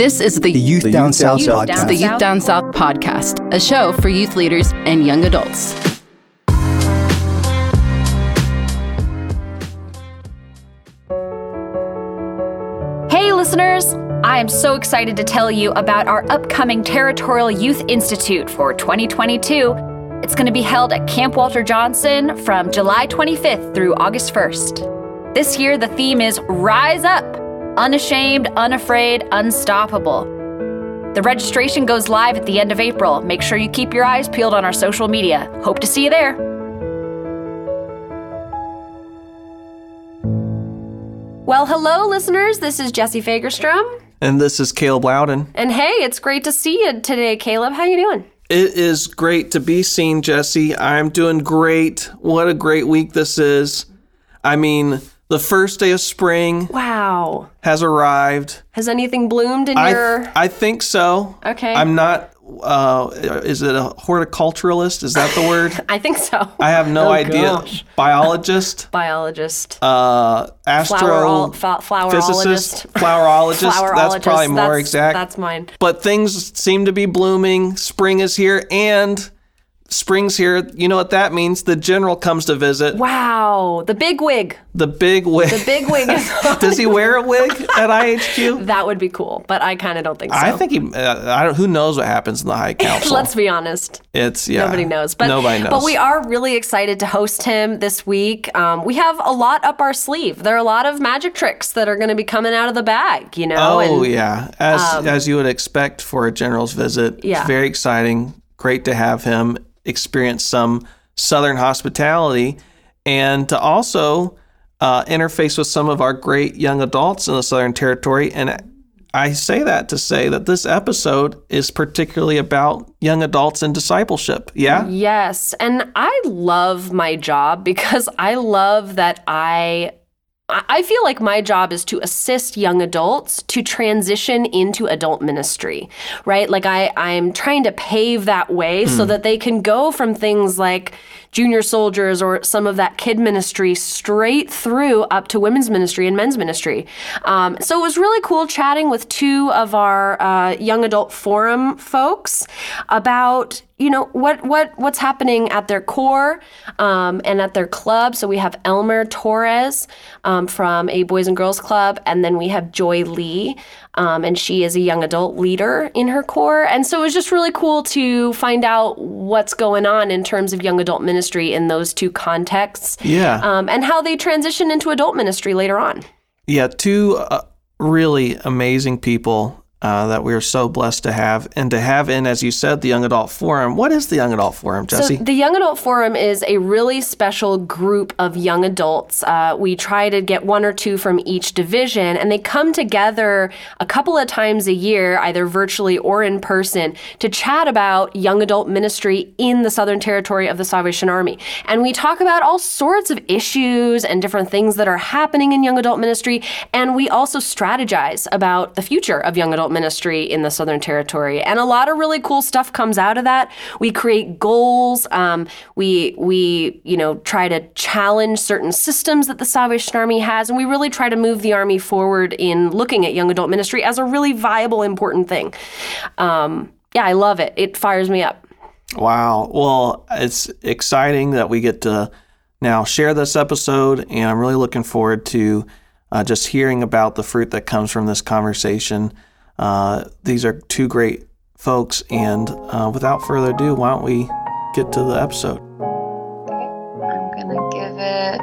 This is the, The Youth The Down Youth South Down podcast. The Youth Down South podcast, a show for youth leaders and young adults. Hey, listeners! I am so excited to tell you about our upcoming Territorial Youth Institute for 2022. It's going to be held at Camp Walter Johnson from July 25th through August 1st. This year, the theme is Rise Up Unashamed, Unafraid, Unstoppable. The registration goes live at the end of April. Make sure you keep your eyes peeled on our social media. Hope to see you there. Well, hello, listeners. This is Jessy Fagerstrom. And this is Caleb Loudon. And hey, it's great to see you today, Caleb. How you doing? It is great to be seen, Jessy. I'm doing great. What a great week this is. I mean, the first day of spring Wow. has arrived. Has anything bloomed in I, your I think so. Okay. I'm not, uh, is it a horticulturalist? Is that the word? I think so. I have no Oh, idea. gosh. Biologist, Biologist. uh, astro, Flower- fa- physicist, flowerologist. flowerologist. That's Flowerologist. probably more That's- exact. That's mine. but things seem to be blooming. Spring is here, and spring's here. You know what that means? The general comes to visit. Wow. The big wig. The big wig. The big wig is Does he wear a wig at IHQ? That would be cool, but I kind of don't think so. I think he. Uh, I don't. Who knows what happens in the High Council? Let's be honest. it's yeah. Nobody knows. But nobody knows. But we are really excited to host him this week. Um, we have a lot up our sleeve. There are a lot of magic tricks that are going to be coming out of the bag. You know. Oh and- yeah, as as you would expect for a general's visit. um, Yeah. It's very exciting. Great to have him experience some Southern hospitality, and to also uh, interface with some of our great young adults in the Southern Territory. And I say that to say that this episode is particularly about young adults and discipleship. Yeah. Yes. And I love my job because I love that I I feel like my job is to assist young adults to transition into adult ministry, right? Like I, I'm trying to pave that way so that they can go from things like junior soldiers or some of that kid ministry straight through up to women's ministry and men's ministry. Um, so it was really cool chatting with two of our uh, young adult forum folks about you know what what what's happening at their corps um, and at their club. So we have Elmer Torres um, from a Boys and Girls Club, and then we have Joy Lee, um, and she is a young adult leader in her corps. And so it was just really cool to find out what's going on in terms of young adult ministry in those two contexts, Yeah. um, and how they transition into adult ministry later on. Yeah, two uh, really amazing people uh, that we are so blessed to have, and to have in, as you said, the Young Adult Forum. What is the Young Adult Forum, Jessy? So the Young Adult Forum is a really special group of young adults. Uh, we try to get one or two from each division, and they come together a couple of times a year, either virtually or in person, to chat about young adult ministry in the Southern Territory of the Salvation Army. And we talk about all sorts of issues and different things that are happening in young adult ministry, and we also strategize about the future of young adult ministry in the Southern Territory. And a lot of really cool stuff comes out of that. We create goals. Um, we we you know try to challenge certain systems that the Salvation Army has, and we really try to move the Army forward in looking at young adult ministry as a really viable, important thing. Um, yeah, I love it. It fires me up. Wow. Well, it's exciting that we get to now share this episode, and I'm really looking forward to uh, just hearing about the fruit that comes from this conversation. Uh, these are two great folks, and uh, without further ado, why don't we get to the episode? I'm gonna give it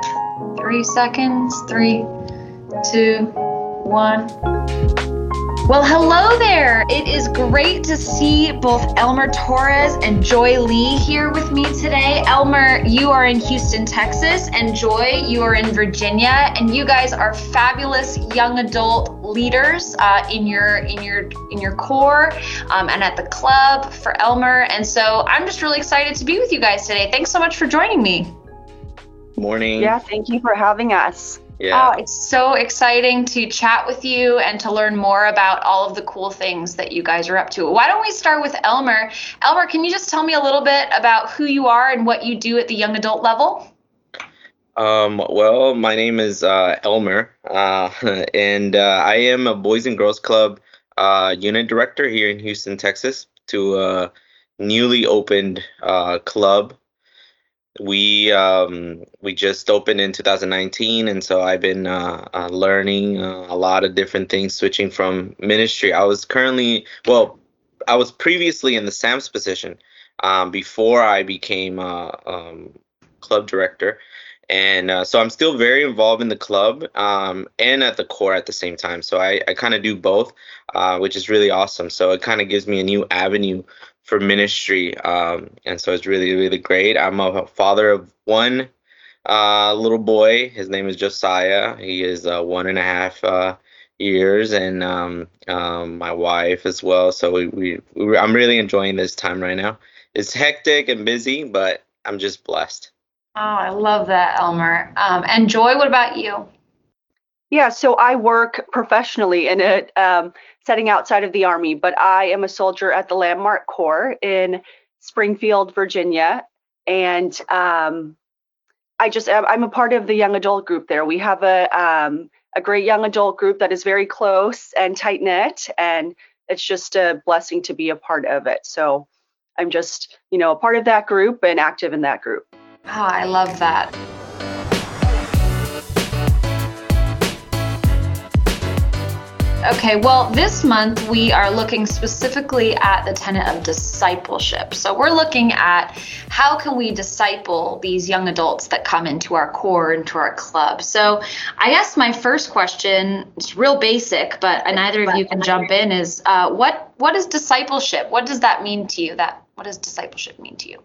three seconds. Three, two, one. Well, hello there. It is great to see both Elmer Torres and Joy Lee here with me today. Elmer, you are in Houston, Texas, and Joy, you are in Virginia, and you guys are fabulous young adult leaders uh, in your in your in your corps um, and at the club for Elmer. And so I'm just really excited to be with you guys today. Thanks so much for joining me. Morning. Yeah, thank you for having us. Yeah. Oh, it's so exciting to chat with you and to learn more about all of the cool things that you guys are up to. Why don't we start with Elmer? Elmer, can you just tell me a little bit about who you are and what you do at the young adult level? Um, well, my name is uh, Elmer, uh, and uh, I am a Boys and Girls Club uh, unit director here in Houston, Texas, to a newly opened uh, club. We um, we just opened in 2019, and so I've been uh, uh, learning uh, a lot of different things, switching from ministry. I was currently well, I was previously in the SAMS position um, before I became uh, um, club director. And uh, so I'm still very involved in the club um, and at the corps at the same time. So I, I kind of do both, uh, which is really awesome. So it kind of gives me a new avenue for ministry. Um, and so it's really, really great. I'm a father of one uh, little boy. His name is Josiah. He is uh, one and a half uh, years, and um, um, my wife as well. So we, we, we, I'm really enjoying this time right now. It's hectic and busy, but I'm just blessed. Oh, I love that, Elmer. Um, and Joy, what about you? Yeah, so I work professionally in a um, setting outside of the Army, but I am a soldier at the Landmark Corps in Springfield, Virginia. And um, I just, I'm a part of the young adult group there. We have a, um, a great young adult group that is very close and tight knit. And it's just a blessing to be a part of it. So I'm just, you know, a part of that group and active in that group. Oh, I love that. Okay, well, this month we are looking specifically at the tenet of discipleship. So we're looking at how can we disciple these young adults that come into our corps, into our club. So I guess my first question is real basic, but neither of you can jump in. Is uh, what what is discipleship? What does that mean to you? That what does discipleship mean to you?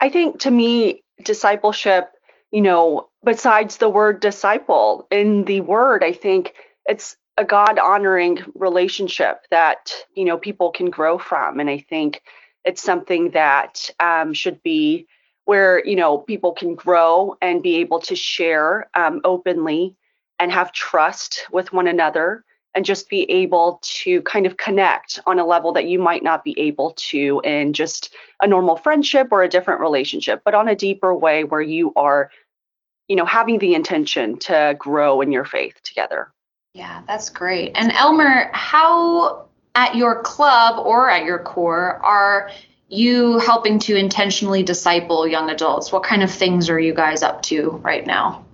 I think to me, discipleship, you know, besides the word disciple in the word, I think it's a God honoring relationship that, you know, people can grow from. And I think it's something that um, should be where, you know, people can grow and be able to share um, openly and have trust with one another and just be able to kind of connect on a level that you might not be able to in just a normal friendship or a different relationship, but on a deeper way where you are, you know, having the intention to grow in your faith together. Yeah, that's great. And Elmer, how at your club or at your core are you helping to intentionally disciple young adults? What kind of things are you guys up to right now?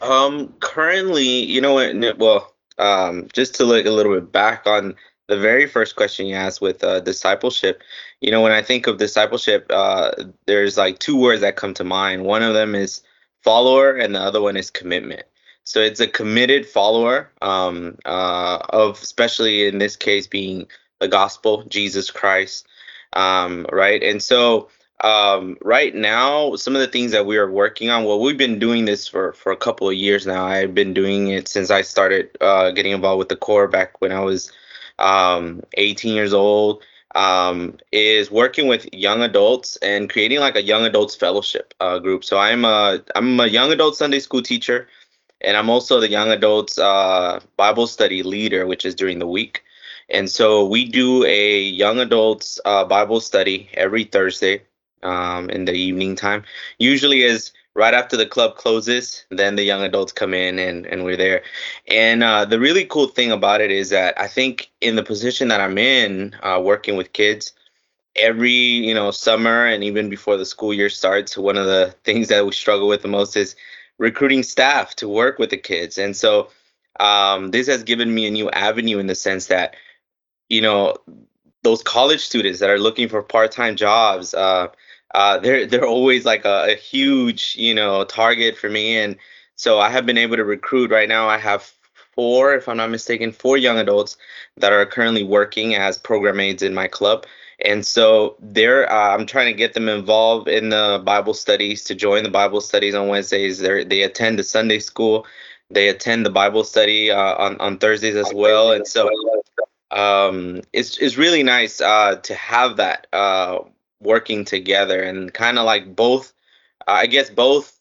Um, currently, you know what? Well, um, just to look a little bit back on the very first question you asked with uh, discipleship, you know, when I think of discipleship, uh, there's like two words that come to mind. One of them is follower, and the other one is commitment. So it's a committed follower um, uh, of, especially in this case, being the gospel, Jesus Christ, um, right? And so um, right now, some of the things that we are working on, well, we've been doing this for, for a couple of years now. I've been doing it since I started uh, getting involved with the corps back when I was um, 18 years old. Um, is working with young adults and creating like a young adults fellowship uh, group. So I'm a I'm a young adult Sunday school teacher, and I'm also the young adults uh, Bible study leader, which is during the week. And so we do a young adults uh, Bible study every Thursday um, in the evening time. Usually is right after the club closes, then the young adults come in and, and we're there. And uh, the really cool thing about it is that I think in the position that I'm in, uh, working with kids, every you know summer and even before the school year starts, one of the things that we struggle with the most is recruiting staff to work with the kids. And so um, this has given me a new avenue in the sense that you know those college students that are looking for part-time jobs. Uh, uh, they're they're always like a, a, huge you know target for me and so i have been able to recruit right now i have four if i'm not mistaken four young adults that are currently working as program aides in my club and so they're uh, i'm trying to get them involved in the bible studies to join the bible studies on wednesdays. They they attend the sunday school. They attend the bible study uh, on, on thursdays as well. And so um, it's, it's really nice uh, to have that uh, working together and kind of like both uh, i guess both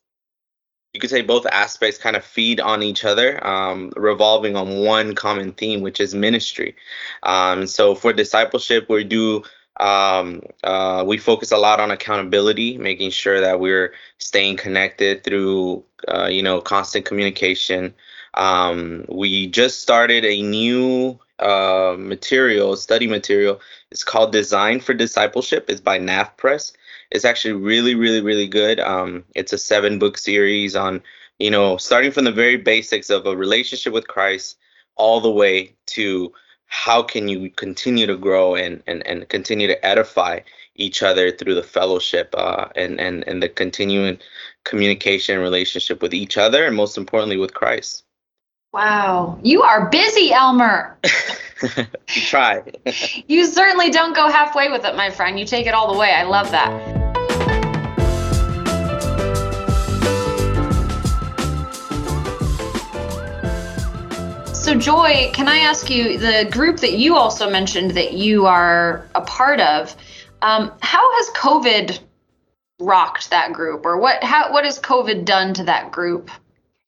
you could say both aspects kind of feed on each other um, revolving on one common theme which is ministry. Um, so for discipleship we do um, uh, we focus a lot on accountability making sure that we're staying connected through uh, you know constant communication um, we just started a new uh, material, study material. It's called Design for Discipleship. It's by NavPress. It's actually really, really, really good. Um, it's a seven book series on, you know, starting from the very basics of a relationship with Christ all the way to how can you continue to grow and, and, and continue to edify each other through the fellowship uh, and, and, and the continuing communication and relationship with each other and most importantly with Christ. Wow. You are busy, Elmer. you try. you certainly don't go halfway with it, my friend. You take it all the way. I love that. Joy, can I ask you the group that you also mentioned that you are a part of? Um, how has COVID rocked that group, or what? How what has COVID done to that group?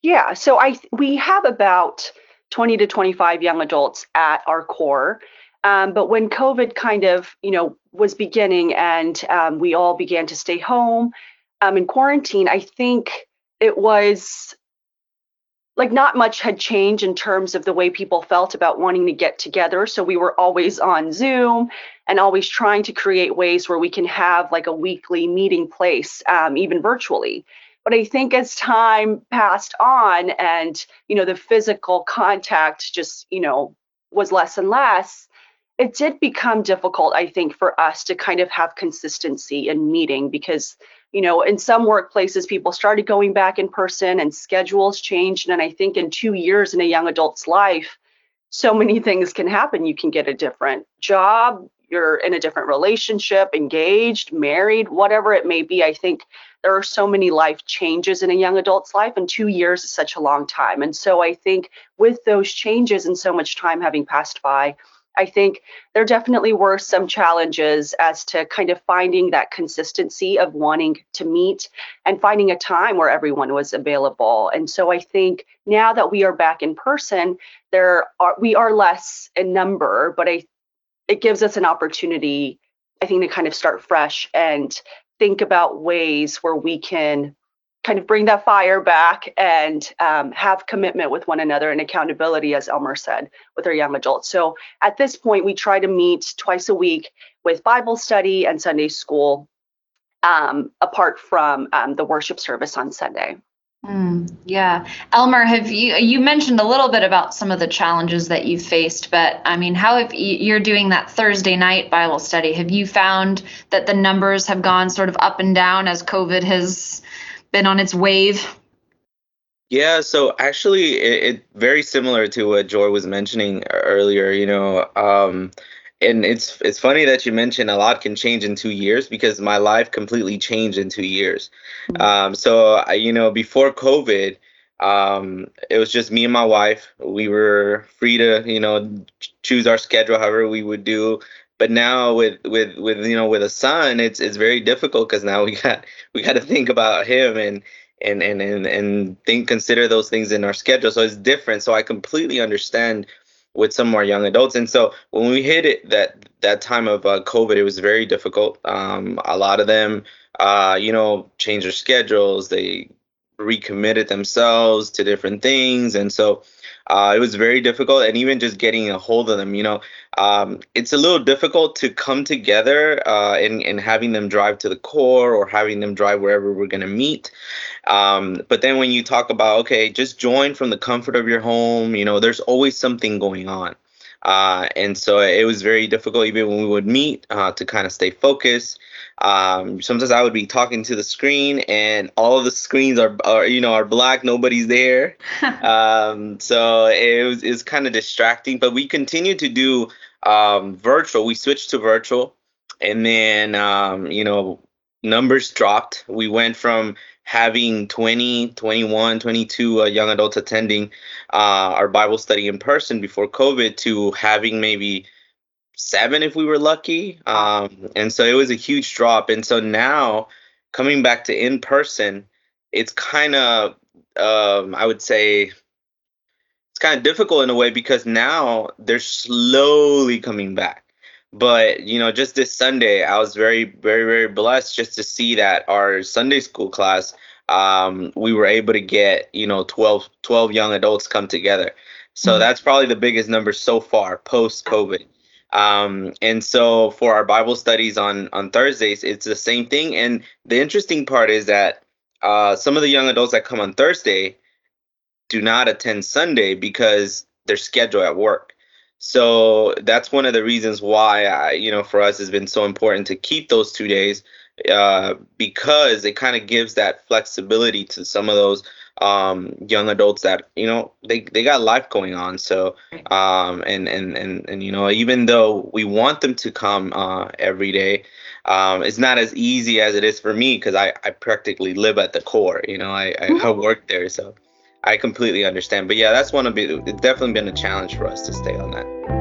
Yeah, so I we have about 20 to 25 young adults at our corps. Um, but when COVID kind of, you know, was beginning and um, we all began to stay home um, in quarantine, I think it was like not much had changed in terms of the way people felt about wanting to get together. So we were always on Zoom and always trying to create ways where we can have like a weekly meeting place, um, even virtually. But I think as time passed on and, you know, the physical contact just, you know, was less and less, it did become difficult, I think, for us to kind of have consistency in meeting because, you know, in some workplaces, people started going back in person and schedules changed. And I think in two years in a young adult's life, so many things can happen. You can get a different job, you're in a different relationship, engaged, married, whatever it may be. I think there are so many life changes in a young adult's life, and two years is such a long time. And so I think with those changes and so much time having passed by, I think there definitely were some challenges as to kind of finding that consistency of wanting to meet and finding a time where everyone was available. And so I think now that we are back in person, there are we are less in number, but I it gives us an opportunity, I think, to kind of start fresh and think about ways where we can kind of bring that fire back and um, have commitment with one another and accountability, as Elmer said, with our young adults. So at this point, we try to meet twice a week with Bible study and Sunday school, um, apart from um, the worship service on Sunday. Mm, yeah. Elmer, have you you mentioned a little bit about some of the challenges that you've faced, but I mean, how have you, you're doing that Thursday night Bible study? Have you found that the numbers have gone sort of up and down as COVID has been on its wave? Yeah, so actually, it, it very similar to what Joy was mentioning earlier. You know, um, and it's it's funny that you mentioned a lot can change in two years because my life completely changed in two years. Mm-hmm. Um, so you know, before COVID, um, it was just me and my wife. We were free to you know choose our schedule however we would do. But now with with with you know with a son, it's it's very difficult because now we got we got to think about him and and and and and think consider those things in our schedule. So it's different. So I completely understand with some more young adults. And so when we hit it that that time of uh, COVID, it was very difficult. Um, a lot of them, uh, you know, changed their schedules. They recommitted themselves to different things, and so uh, it was very difficult. And even just getting a hold of them, you know, um, it's a little difficult to come together uh, and and having them drive to the corps or having them drive wherever we're going to meet. Um, but then when you talk about, okay, just join from the comfort of your home, you know, there's always something going on. Uh, and so it was very difficult even when we would meet uh, to kind of stay focused. Um, sometimes I would be talking to the screen and all of the screens are, are you know, are black. Nobody's there. um, so it was, it was kind of distracting, but we continued to do um, virtual. We switched to virtual and then, um, you know, numbers dropped. We went from having 20, 21, 22 uh, young adults attending uh, our Bible study in person before COVID to having maybe seven if we were lucky. Um, and so it was a huge drop. And so now coming back to in person, it's kind of, um, I would say, it's kind of difficult in a way because now they're slowly coming back but you know just this sunday i was very very very blessed just to see that our sunday school class um, we were able to get you know 12 12 young adults come together So mm-hmm. that's probably the biggest number so far post COVID. Um, and so for our Bible studies on on Thursdays, it's the same thing. And the interesting part is that uh, some of the young adults that come on Thursday do not attend Sunday because their schedule at work. So that's one of the reasons why I, you know, for us has been so important to keep those two days uh, because it kind of gives that flexibility to some of those um, young adults that you know they, they got life going on. So um, and, and and and you know even though we want them to come uh, every day, um, it's not as easy as it is for me because I, I practically live at the corps. You know I, I, I mm-hmm. work there, so I completely understand. But yeah, that's one of the it's definitely been a challenge for us to stay on that.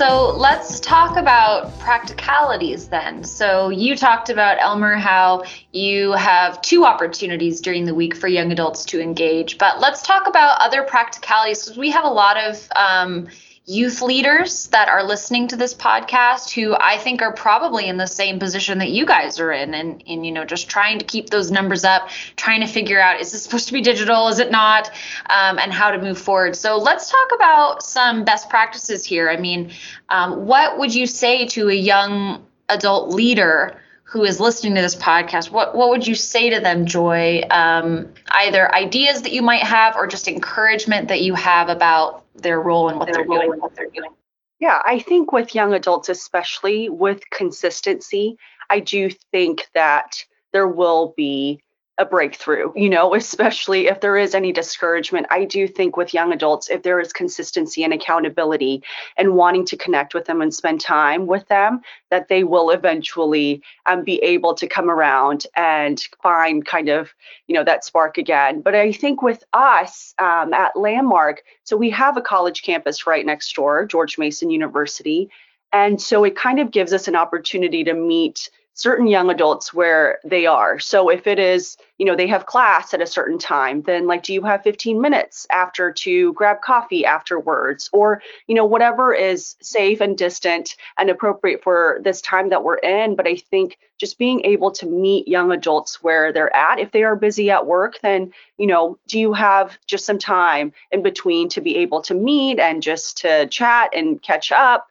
So let's talk about practicalities then. So you talked about, Elmer, how you have two opportunities during the week for young adults to engage. But let's talk about other practicalities because we have a lot of um, youth leaders that are listening to this podcast who I think are probably in the same position that you guys are in and, and you know just trying to keep those numbers up trying to figure out is this supposed to be digital? Is it not? Um, and how to move forward. So let's talk about some best practices here. I mean um, what would you say to a young adult leader who is listening to this podcast, what what would you say to them, Joy? Um, either ideas that you might have, or just encouragement that you have about their role and what they're doing. What they're doing. Yeah, I think with young adults, especially with consistency, I do think that there will be a breakthrough, you know, especially if there is any discouragement. I do think with young adults, if there is consistency and accountability and wanting to connect with them and spend time with them, that they will eventually um, be able to come around and find kind of, you know, that spark again. But I think with us um, at Landmark, so we have a college campus right next door, George Mason University. And so it kind of gives us an opportunity to meet certain young adults where they are. So if it is, you know, they have class at a certain time, then like, do you have 15 minutes after to grab coffee afterwards? Or, you know, whatever is safe and distant and appropriate for this time that we're in. But I think just being able to meet young adults where they're at, if they are busy at work, then, you know, do you have just some time in between to be able to meet and just to chat and catch up?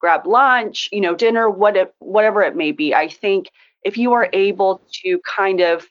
Grab lunch, you know, dinner, what it, whatever it may be. I think if you are able to kind of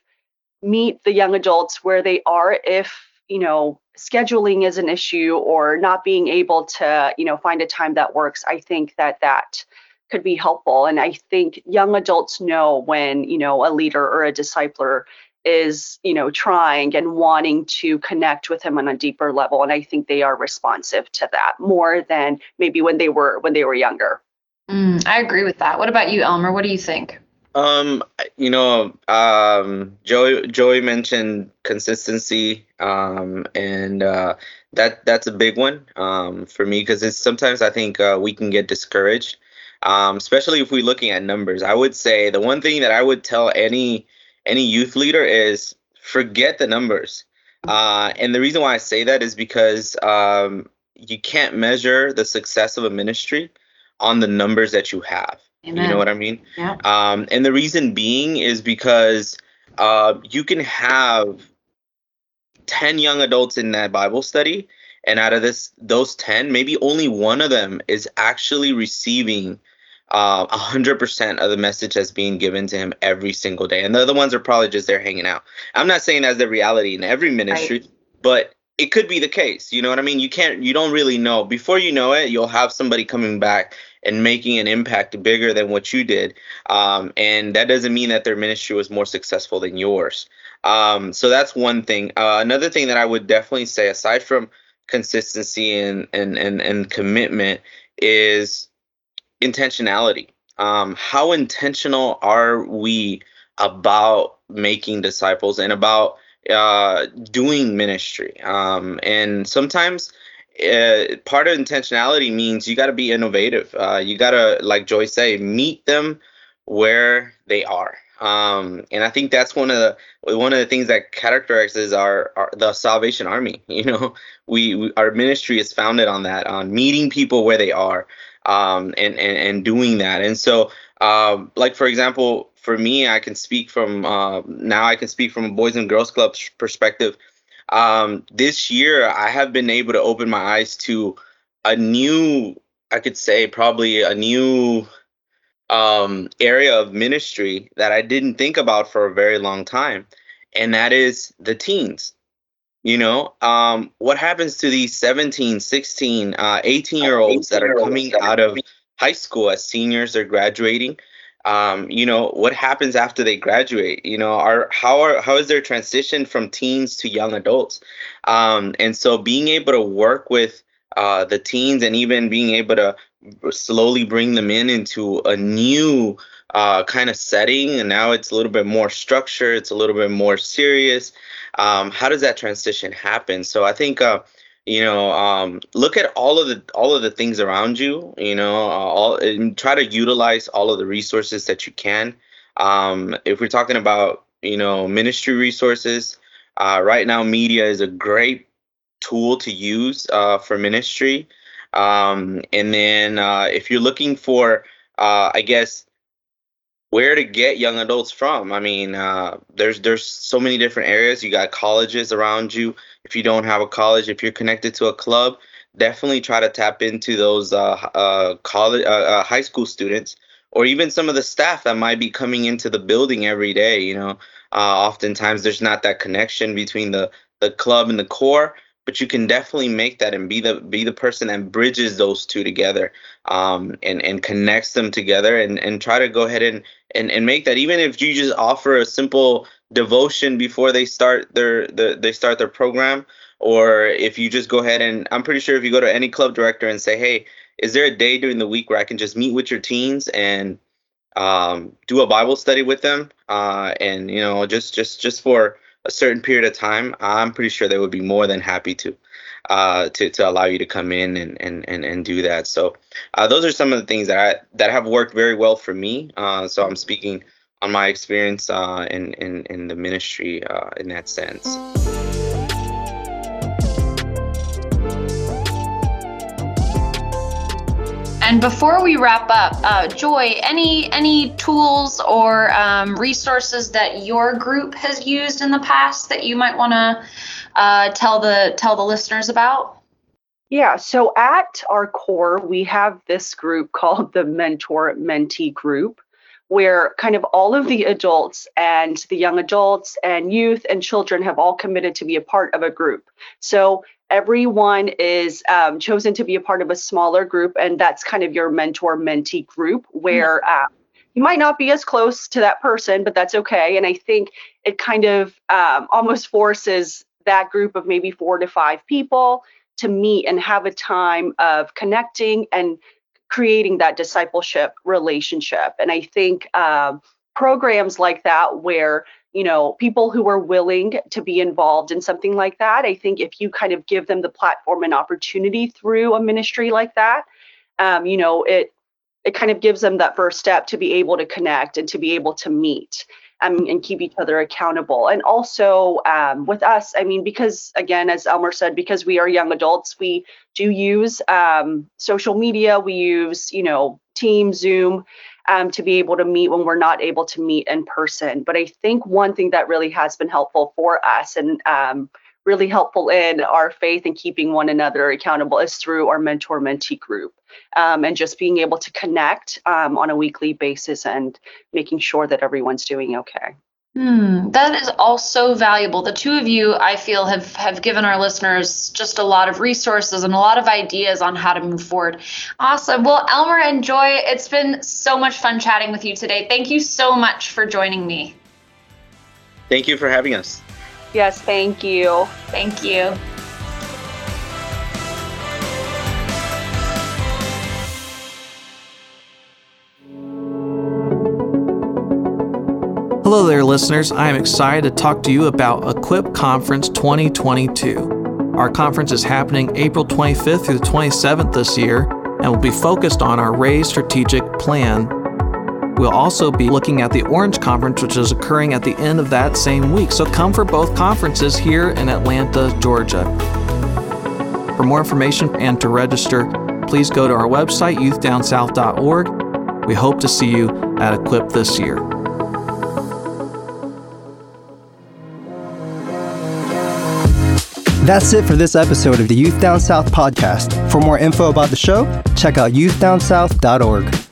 meet the young adults where they are, if you know scheduling is an issue or not being able to, you know, find a time that works, I think that that could be helpful. And I think young adults know when, you know, a leader or a discipler is you know trying and wanting to connect with him on a deeper level and i think they are responsive to that more than maybe when they were when they were younger. Mm, i agree with that. What about you elmer? What do you think? Um you know um joey joey mentioned consistency um and uh that that's a big one um for me because it's sometimes i think uh, we can get discouraged um especially if we're looking at numbers. I would say the one thing that i would tell any any youth leader is forget the numbers. Uh, and the reason why I say that is because um, you can't measure the success of a ministry on the numbers that you have. Amen. You know what I mean? Yeah. Um, and the reason being is because uh, you can have 10 young adults in that Bible study, and out of this, those 10, maybe only one of them is actually receiving uh, 100% of the message that's being given to him every single day. And the other ones are probably just there hanging out. I'm not saying that's the reality in every ministry, right. but it could be the case. You know what I mean? You can't, you don't really know. Before you know it, you'll have somebody coming back and making an impact bigger than what you did. Um, and that doesn't mean that their ministry was more successful than yours. Um, so that's one thing. Uh, another thing that I would definitely say, aside from consistency and, and, and, and commitment, is intentionality. Um, how intentional are we about making disciples and about uh, doing ministry? Um, and sometimes uh, part of intentionality means you got to be innovative. Uh, you got to, like Joy say, meet them where they are. Um, and I think that's one of the one of the things that characterizes our, our the Salvation Army. You know, we, we, our ministry is founded on that, on meeting people where they are, um, and, and and doing that. And so, um, like for example, for me, I can speak from uh, now. I can speak from a Boys and Girls Club perspective. Um, this year, I have been able to open my eyes to a new, I could say, probably a new um, area of ministry that I didn't think about for a very long time, and that is the teens. You know, um, what happens to these 17, 16, uh, 18 year olds that are coming out of high school as seniors, they're graduating? Um, you know, what happens after they graduate? You know, are how are how is their transition from teens to young adults? Um, and so being able to work with uh, the teens and even being able to slowly bring them in into a new uh, kind of setting and now it's a little bit more structured it's a little bit more serious um, how does that transition happen? So i think uh, you know um, look at all of the all of the things around you you know uh, all and try to utilize all of the resources that you can. Um, if we're talking about you know ministry resources uh, right now media is a great tool to use uh, for ministry. Um, and then uh, if you're looking for, uh, I guess, where to get young adults from, I mean, uh, there's there's so many different areas. You got colleges around you. If you don't have a college, if you're connected to a club, definitely try to tap into those uh, uh, college, uh, uh, high school students, or even some of the staff that might be coming into the building every day. You know, uh, oftentimes there's not that connection between the the club and the corps but you can definitely make that and be the be the person that bridges those two together um, and and connects them together and and try to go ahead and and, and make that. Even if you just offer a simple devotion before they start their the, they start their program or if you just go ahead and I'm pretty sure if you go to any club director and say hey is there a day during the week where I can just meet with your teens and um, do a Bible study with them? Uh, and you know just just just for a certain period of time, I'm pretty sure they would be more than happy to uh, to to allow you to come in and and and, and do that. So uh, those are some of the things that I that have worked very well for me. Uh, so I'm speaking on my experience uh, in, in in the ministry uh, in that sense. And before we wrap up, uh, Joy, any any tools or um, resources that your group has used in the past that you might want to uh, tell the tell the listeners about? Yeah, so at our corps, we have this group called the Mentor Mentee Group, where kind of all of the adults and the young adults and youth and children have all committed to be a part of a group. So everyone is um, chosen to be a part of a smaller group and that's kind of your mentor mentee group where uh, you might not be as close to that person but that's okay. And i think it kind of um, almost forces that group of maybe four to five people to meet and have a time of connecting and creating that discipleship relationship. And i think um, programs like that where you know, people who are willing to be involved in something like that. I think if you kind of give them the platform and opportunity through a ministry like that, um, you know, it it kind of gives them that first step to be able to connect and to be able to meet um, and keep each other accountable. And also um, with us, I mean, because again, as Elmer said, because we are young adults, we do use um, social media. We use, you know, Team, Zoom, um, to be able to meet when we're not able to meet in person. But I think one thing that really has been helpful for us and um, really helpful in our faith and keeping one another accountable is through our mentor mentee group um, and just being able to connect um, on a weekly basis and making sure that everyone's doing okay. Hmm, that is all so valuable. The two of you, I feel, have have given our listeners just a lot of resources and a lot of ideas on how to move forward. Awesome. Well, Elmer and Joy, it's been so much fun chatting with you today. Thank you so much for joining me. Thank you for having us. Yes, thank you. Thank you. Hello there, listeners. I am excited to talk to you about Equip Conference 2022. Our conference is happening April 25th through the 27th this year and will be focused on our Raise Strategic Plan. We'll also be looking at the Orange Conference, which is occurring at the end of that same week. So come for both conferences here in Atlanta, Georgia. For more information and to register, please go to our website, youthdownsouth.org. We hope to see you at Equip this year. That's it for this episode of the Youth Down South podcast. For more info about the show, check out youthdownsouth.org.